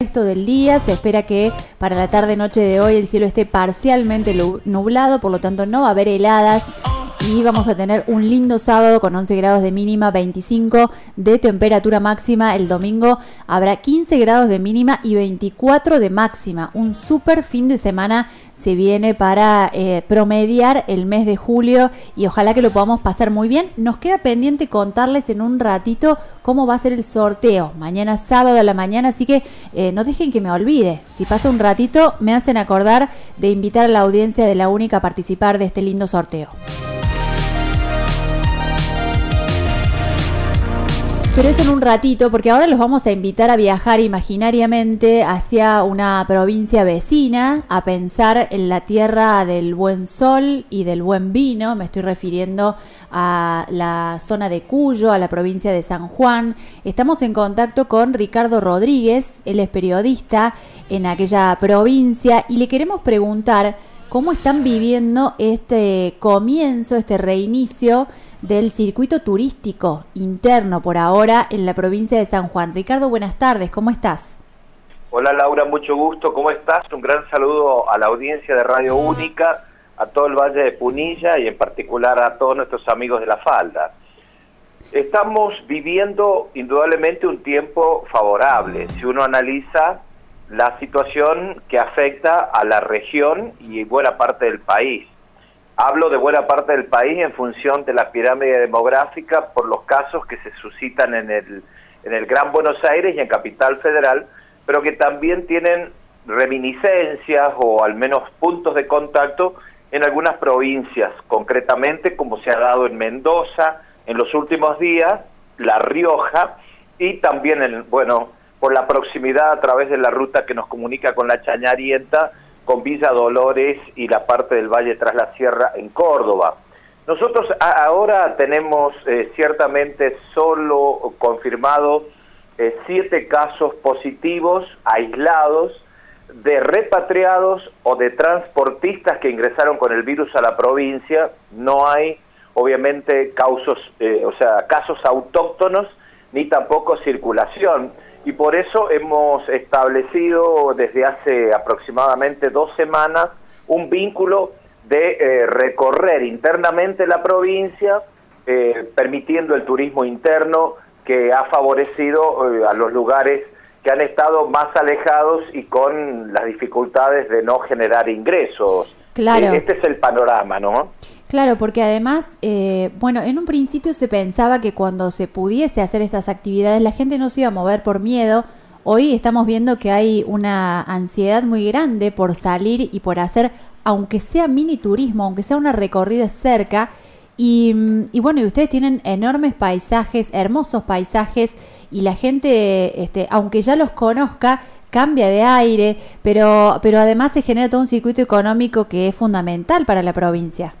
resto del día. Se espera que para la tarde-noche de hoy el cielo esté parcialmente nublado, por lo tanto no va a haber heladas y vamos a tener un lindo sábado con 11 grados de mínima, 25 de temperatura máxima. El domingo habrá 15 grados de mínima y 24 de máxima. Un súper fin de semana se viene para eh, promediar el mes de julio y ojalá que lo podamos pasar muy bien. Nos queda pendiente contarles en un ratito cómo va a ser el sorteo. Mañana sábado a la mañana, así que eh, no dejen que me olvide. Si pasa un ratito, me hacen acordar de invitar a la audiencia de la única a participar de este lindo sorteo. Pero es en un ratito, porque ahora los vamos a invitar a viajar imaginariamente hacia una provincia vecina, a pensar en la tierra del buen sol y del buen vino. Me estoy refiriendo a la zona de Cuyo, a la provincia de San Juan. Estamos en contacto con Ricardo Rodríguez, él es periodista en aquella provincia y le queremos preguntar cómo están viviendo este comienzo, este reinicio del circuito turístico interno por ahora en la provincia de San Juan. Ricardo, buenas tardes, ¿cómo estás? Hola Laura, mucho gusto, ¿cómo estás? Un gran saludo a la audiencia de Radio Única, a todo el Valle de Punilla y en particular a todos nuestros amigos de la Falda. Estamos viviendo indudablemente un tiempo favorable. Si uno analiza la situación que afecta a la región y buena parte del país. Hablo de buena parte del país en función de la pirámide demográfica por los casos que se suscitan en el, en el Gran Buenos Aires y en Capital Federal, pero que también tienen reminiscencias o al menos puntos de contacto en algunas provincias, concretamente como se ha dado en Mendoza en los últimos días, La Rioja y también, en, bueno, por la proximidad a través de la ruta que nos comunica con la Chañarienta, con Villa Dolores y la parte del Valle tras la Sierra en Córdoba. Nosotros ahora tenemos eh, ciertamente solo confirmado eh, siete casos positivos aislados de repatriados o de transportistas que ingresaron con el virus a la provincia. No hay, obviamente, causos, eh, o sea, casos autóctonos ni tampoco circulación y por eso hemos establecido desde hace aproximadamente dos semanas un vínculo de eh, recorrer internamente la provincia, eh, permitiendo el turismo interno que ha favorecido eh, a los lugares que han estado más alejados y con las dificultades de no generar ingresos. Claro. este es el panorama, ¿no? Claro, porque además, eh, bueno, en un principio se pensaba que cuando se pudiese hacer esas actividades la gente no se iba a mover por miedo. Hoy estamos viendo que hay una ansiedad muy grande por salir y por hacer, aunque sea mini turismo, aunque sea una recorrida cerca. Y, mm, y bueno, y ustedes tienen enormes paisajes, hermosos paisajes, y la gente, este, aunque ya los conozca, cambia de aire, pero, pero además se genera todo un circuito económico que es fundamental para la provincia.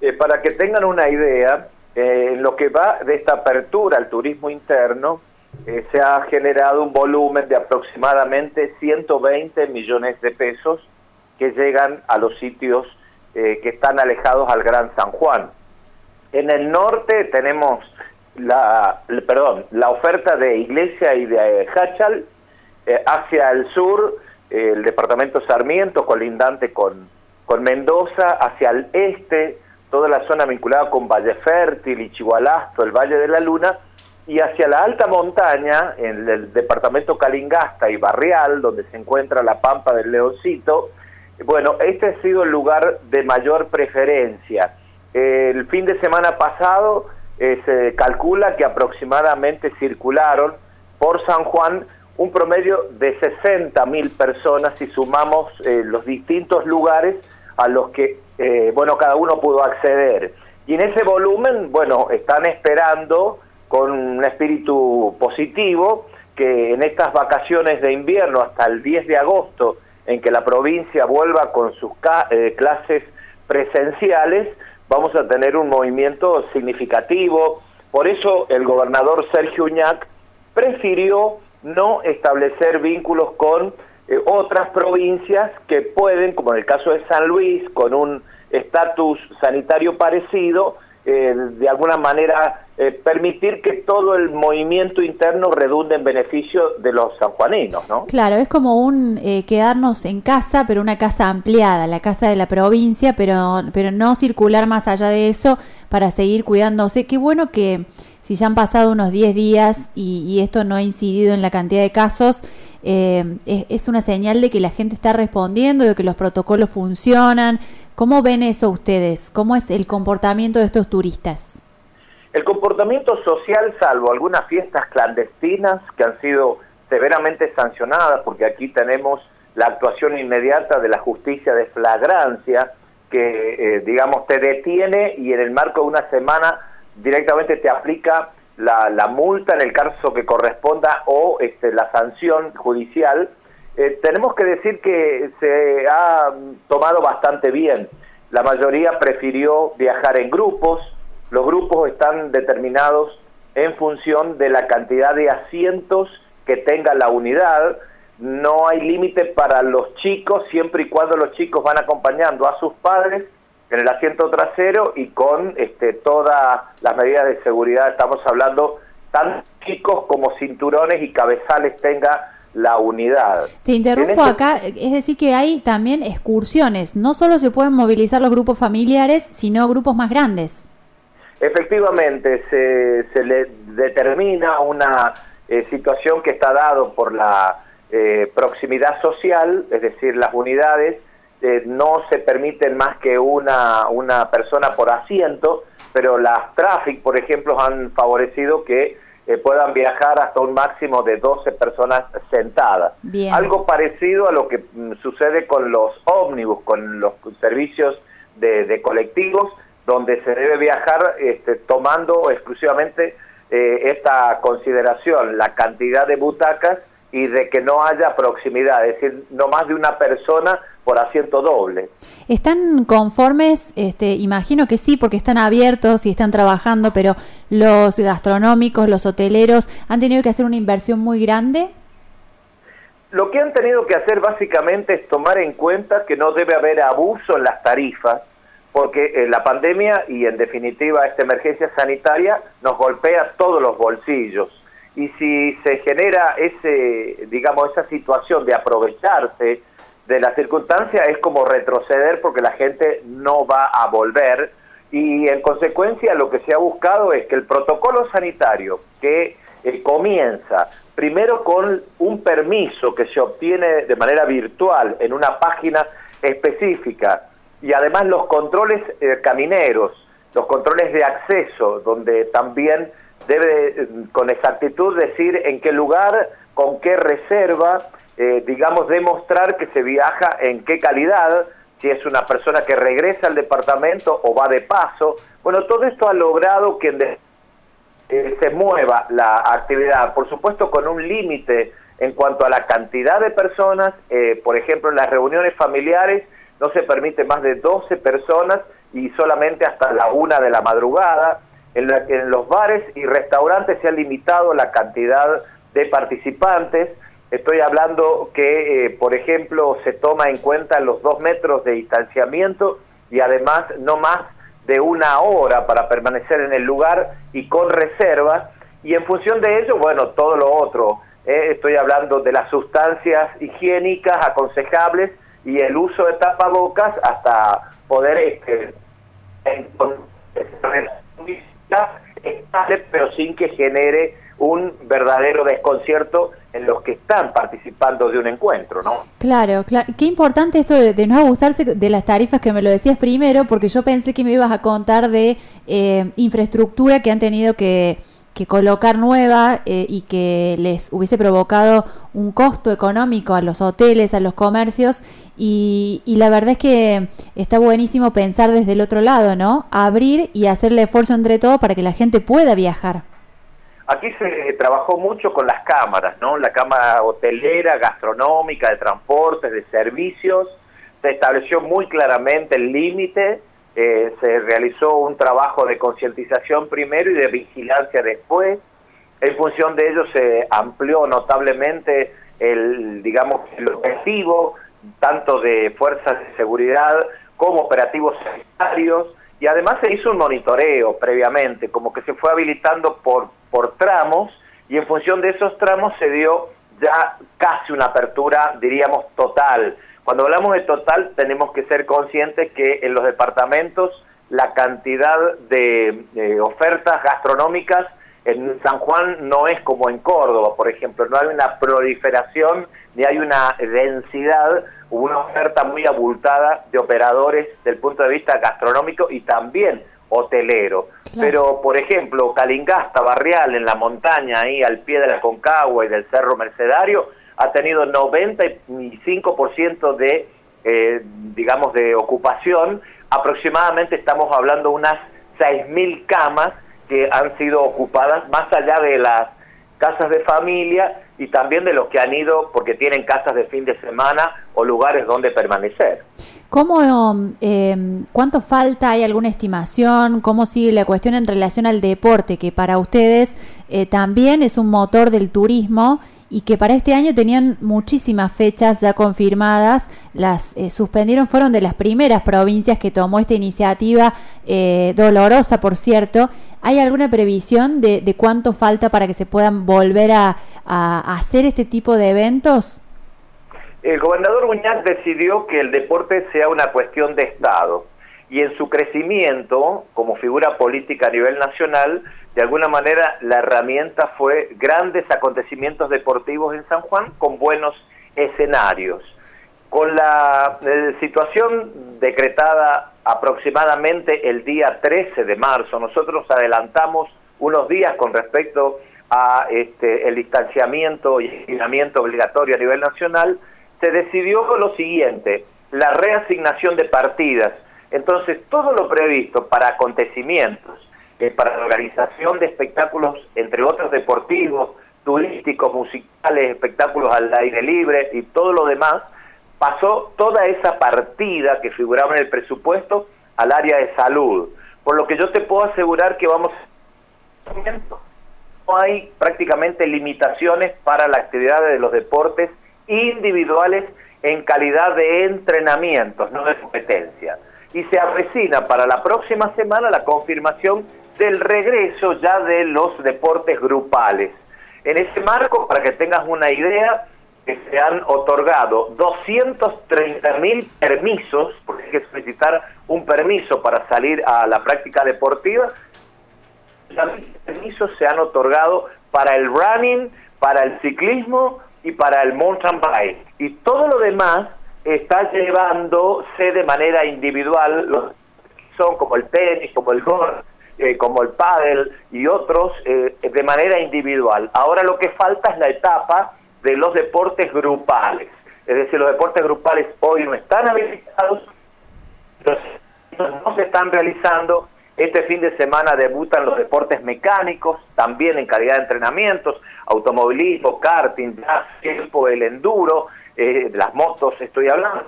Eh, para que tengan una idea, eh, en lo que va de esta apertura al turismo interno, eh, se ha generado un volumen de aproximadamente 120 millones de pesos que llegan a los sitios que están alejados al Gran San Juan. En el norte tenemos la, perdón, la oferta de Iglesia y de Hachal, hacia el sur, el departamento Sarmiento, colindante con, con Mendoza, hacia el este, toda la zona vinculada con Valle Fértil y Chihualasto, el Valle de la Luna, y hacia la alta montaña, en el departamento Calingasta y Barrial, donde se encuentra la Pampa del Leoncito, bueno, este ha sido el lugar de mayor preferencia. El fin de semana pasado eh, se calcula que aproximadamente circularon por San Juan un promedio de 60 mil personas si sumamos eh, los distintos lugares a los que, eh, bueno, cada uno pudo acceder. Y en ese volumen, bueno, están esperando con un espíritu positivo que en estas vacaciones de invierno hasta el 10 de agosto, en que la provincia vuelva con sus eh, clases presenciales, vamos a tener un movimiento significativo. Por eso el gobernador Sergio Uñac prefirió no establecer vínculos con eh, otras provincias que pueden, como en el caso de San Luis, con un estatus sanitario parecido, eh, de alguna manera eh, permitir que todo el movimiento interno redunde en beneficio de los sanjuaninos, ¿no? Claro, es como un eh, quedarnos en casa, pero una casa ampliada, la casa de la provincia, pero, pero no circular más allá de eso para seguir cuidándose. Qué bueno que si ya han pasado unos 10 días y, esto no ha incidido en la cantidad de casos, es, es una señal de que la gente está respondiendo, de que los protocolos funcionan, ¿Cómo ven eso ustedes? ¿Cómo es el comportamiento de estos turistas? El comportamiento social, salvo algunas fiestas clandestinas que han sido severamente sancionadas, porque aquí tenemos la actuación inmediata de la justicia de flagrancia, que, eh, digamos, te detiene y en el marco de una semana directamente te aplica la, multa en el caso que corresponda o este, la sanción judicial, eh, tenemos que decir que se ha tomado bastante bien. La mayoría prefirió viajar en grupos. Los grupos están determinados en función de la cantidad de asientos que tenga la unidad. No hay límite para los chicos siempre y cuando los chicos van acompañando a sus padres en el asiento trasero y con este, todas las medidas de seguridad. Estamos hablando tan chicos como cinturones y cabezales tenga la unidad. Te interrumpo este acá, es decir que hay también excursiones, no solo se pueden movilizar los grupos familiares, sino grupos más grandes. Efectivamente, se, se le determina una eh, situación que está dado por la eh, proximidad social, es decir, las unidades eh, no se permiten más que una, una persona por asiento, pero las traffic, por ejemplo, han favorecido que puedan viajar hasta un máximo de 12 personas sentadas. Algo parecido a lo que mm, sucede con los ómnibus, con los servicios de, colectivos, donde se debe viajar este, tomando exclusivamente eh, esta consideración, la cantidad de butacas y de que no haya proximidad, es decir, no más de una persona por asiento doble. ¿Están conformes? Este, imagino que sí, porque están abiertos y están trabajando, pero los gastronómicos, los hoteleros, ¿han tenido que hacer una inversión muy grande? Lo que han tenido que hacer básicamente es tomar en cuenta que no debe haber abuso en las tarifas, porque la pandemia y en definitiva esta emergencia sanitaria nos golpea todos los bolsillos y si se genera ese, digamos, esa situación de aprovecharse de la circunstancia es como retroceder porque la gente no va a volver. Y en consecuencia lo que se ha buscado es que el protocolo sanitario que eh, comienza primero con un permiso que se obtiene de manera virtual en una página específica y además los controles eh, camineros, los controles de acceso, donde también debe eh, con exactitud decir en qué lugar, con qué reserva, eh, digamos, demostrar que se viaja en qué calidad, si es una persona que regresa al departamento o va de paso. Bueno, todo esto ha logrado que eh, se mueva la actividad, por supuesto con un límite en cuanto a la cantidad de personas, por ejemplo, en las reuniones familiares no se permite más de 12 personas y solamente hasta la una de la madrugada en, los bares y restaurantes se ha limitado la cantidad de participantes. Estoy hablando que, eh, por ejemplo, se toma en cuenta los dos metros de distanciamiento y además no más de una hora para permanecer en el lugar y con reserva. Y en función de ello, bueno, todo lo otro. Eh, estoy hablando de las sustancias higiénicas aconsejables y el uso de tapabocas hasta poder este, pero sin que genere un verdadero desconcierto en los que están participando de un encuentro, ¿no? Claro, claro. Qué importante esto de, no abusarse de las tarifas que me lo decías primero, porque yo pensé que me ibas a contar de eh, infraestructura que han tenido que que colocar nueva eh, y que les hubiese provocado un costo económico a los hoteles, a los comercios y, y, la verdad es que está buenísimo pensar desde el otro lado, ¿no? Abrir y hacerle esfuerzo entre todos para que la gente pueda viajar. Aquí se trabajó mucho con las cámaras, ¿no? La cámara hotelera, gastronómica, de transportes, de servicios. Se estableció muy claramente el límite eh, se realizó un trabajo de concientización primero y de vigilancia después. En función de ello se amplió notablemente el, digamos, el objetivo tanto de fuerzas de seguridad como operativos sanitarios y además se hizo un monitoreo previamente, como que se fue habilitando por, por tramos y en función de esos tramos se dio ya casi una apertura, diríamos, total. Cuando hablamos de total tenemos que ser conscientes que en los departamentos la cantidad de ofertas gastronómicas en San Juan no es como en Córdoba, por ejemplo, no hay una proliferación ni hay una densidad, una oferta muy abultada de operadores del punto de vista gastronómico y también hotelero. Pero, por ejemplo, Calingasta, Barrial, en la montaña, ahí al pie de la Concagua y del Cerro Mercedario, ha tenido 95% de, eh, digamos, de ocupación. Aproximadamente estamos hablando unas 6.000 camas que han sido ocupadas más allá de las casas de familia y también de los que han ido porque tienen casas de fin de semana o lugares donde permanecer. ¿Cómo, eh, ¿Cuánto falta? ¿Hay alguna estimación? ¿Cómo sigue la cuestión en relación al deporte, que para ustedes eh, también es un motor del turismo y que para este año tenían muchísimas fechas ya confirmadas, las eh, suspendieron, fueron de las primeras provincias que tomó esta iniciativa, eh, dolorosa por cierto. ¿Hay alguna previsión de, cuánto falta para que se puedan volver a, hacer este tipo de eventos? El gobernador Muñoz decidió que el deporte sea una cuestión de Estado y en su crecimiento como figura política a nivel nacional, de alguna manera la herramienta fue grandes acontecimientos deportivos en San Juan con buenos escenarios. Con la eh, situación decretada aproximadamente el día 13 de marzo, nosotros adelantamos unos días con respecto a este, el distanciamiento y aislamiento obligatorio a nivel nacional, se decidió lo siguiente, la reasignación de partidas entonces, todo lo previsto para acontecimientos, eh, para la organización de espectáculos, entre otros deportivos, turísticos, musicales, espectáculos al aire libre y todo lo demás, pasó toda esa partida que figuraba en el presupuesto al área de salud. Por lo que yo te puedo asegurar que vamos no hay prácticamente limitaciones para la actividad de los deportes individuales en calidad de entrenamientos, no de competencia y se avecina para la próxima semana la confirmación del regreso ya de los deportes grupales. En ese marco, para que tengas una idea, se han otorgado 230 mil permisos, porque hay que solicitar un permiso para salir a la práctica deportiva. Permisos se han otorgado para el running, para el ciclismo y para el mountain bike. Y todo lo demás está llevándose de manera individual, los son como el tenis, como el golf, eh, como el pádel y otros, eh, de manera individual. Ahora lo que falta es la etapa de los deportes grupales. Es decir, los deportes grupales hoy no están habilitados, no se están realizando. Este fin de semana debutan los deportes mecánicos, también en calidad de entrenamientos, automovilismo, karting, tiempo, el enduro, eh, las motos estoy hablando,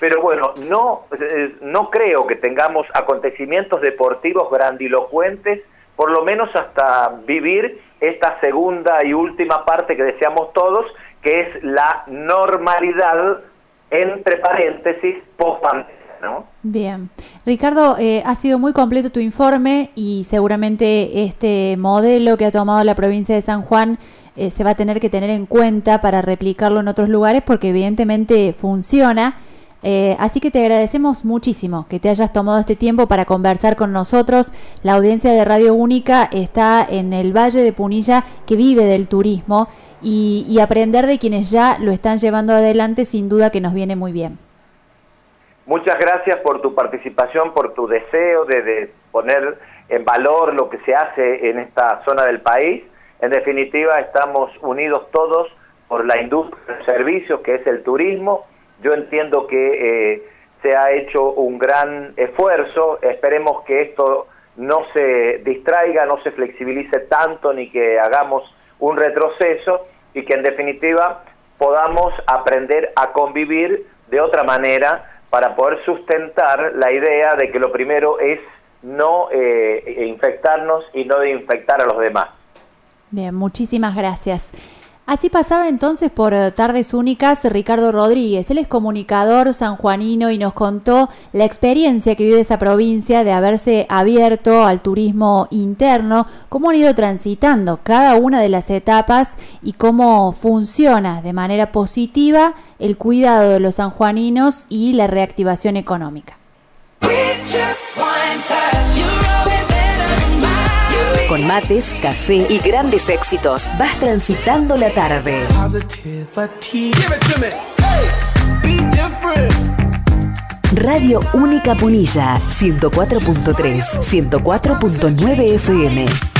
Pero bueno, no, eh, no creo que tengamos acontecimientos deportivos grandilocuentes, por lo menos hasta vivir esta segunda y última parte que deseamos todos, que es la normalidad, entre paréntesis, post ¿no? Bien. Ricardo, eh, ha sido muy completo tu informe y seguramente este modelo que ha tomado la provincia de San Juan eh, se va a tener que tener en cuenta para replicarlo en otros lugares porque evidentemente funciona. Eh, así que te agradecemos muchísimo que te hayas tomado este tiempo para conversar con nosotros. La audiencia de Radio Única está en el Valle de Punilla que vive del turismo y, aprender de quienes ya lo están llevando adelante sin duda que nos viene muy bien. Muchas gracias por tu participación, por tu deseo de poner en valor lo que se hace en esta zona del país en definitiva, estamos unidos todos por la industria de servicios, que es el turismo. Yo entiendo que eh, se ha hecho un gran esfuerzo. Esperemos que esto no se distraiga, no se flexibilice tanto, ni que hagamos un retroceso y que en definitiva podamos aprender a convivir de otra manera para poder sustentar la idea de que lo primero es no eh, infectarnos y no infectar a los demás. Bien, muchísimas gracias. Así pasaba entonces por eh, Tardes Únicas Ricardo Rodríguez. Él es comunicador sanjuanino y nos contó la experiencia que vive esa provincia de haberse abierto al turismo interno, cómo han ido transitando cada una de las etapas y cómo funciona de manera positiva el cuidado de los sanjuaninos y la reactivación económica. Con mates, café y grandes éxitos, vas transitando la tarde. Radio Única Punilla, 104.3, 104.9 FM.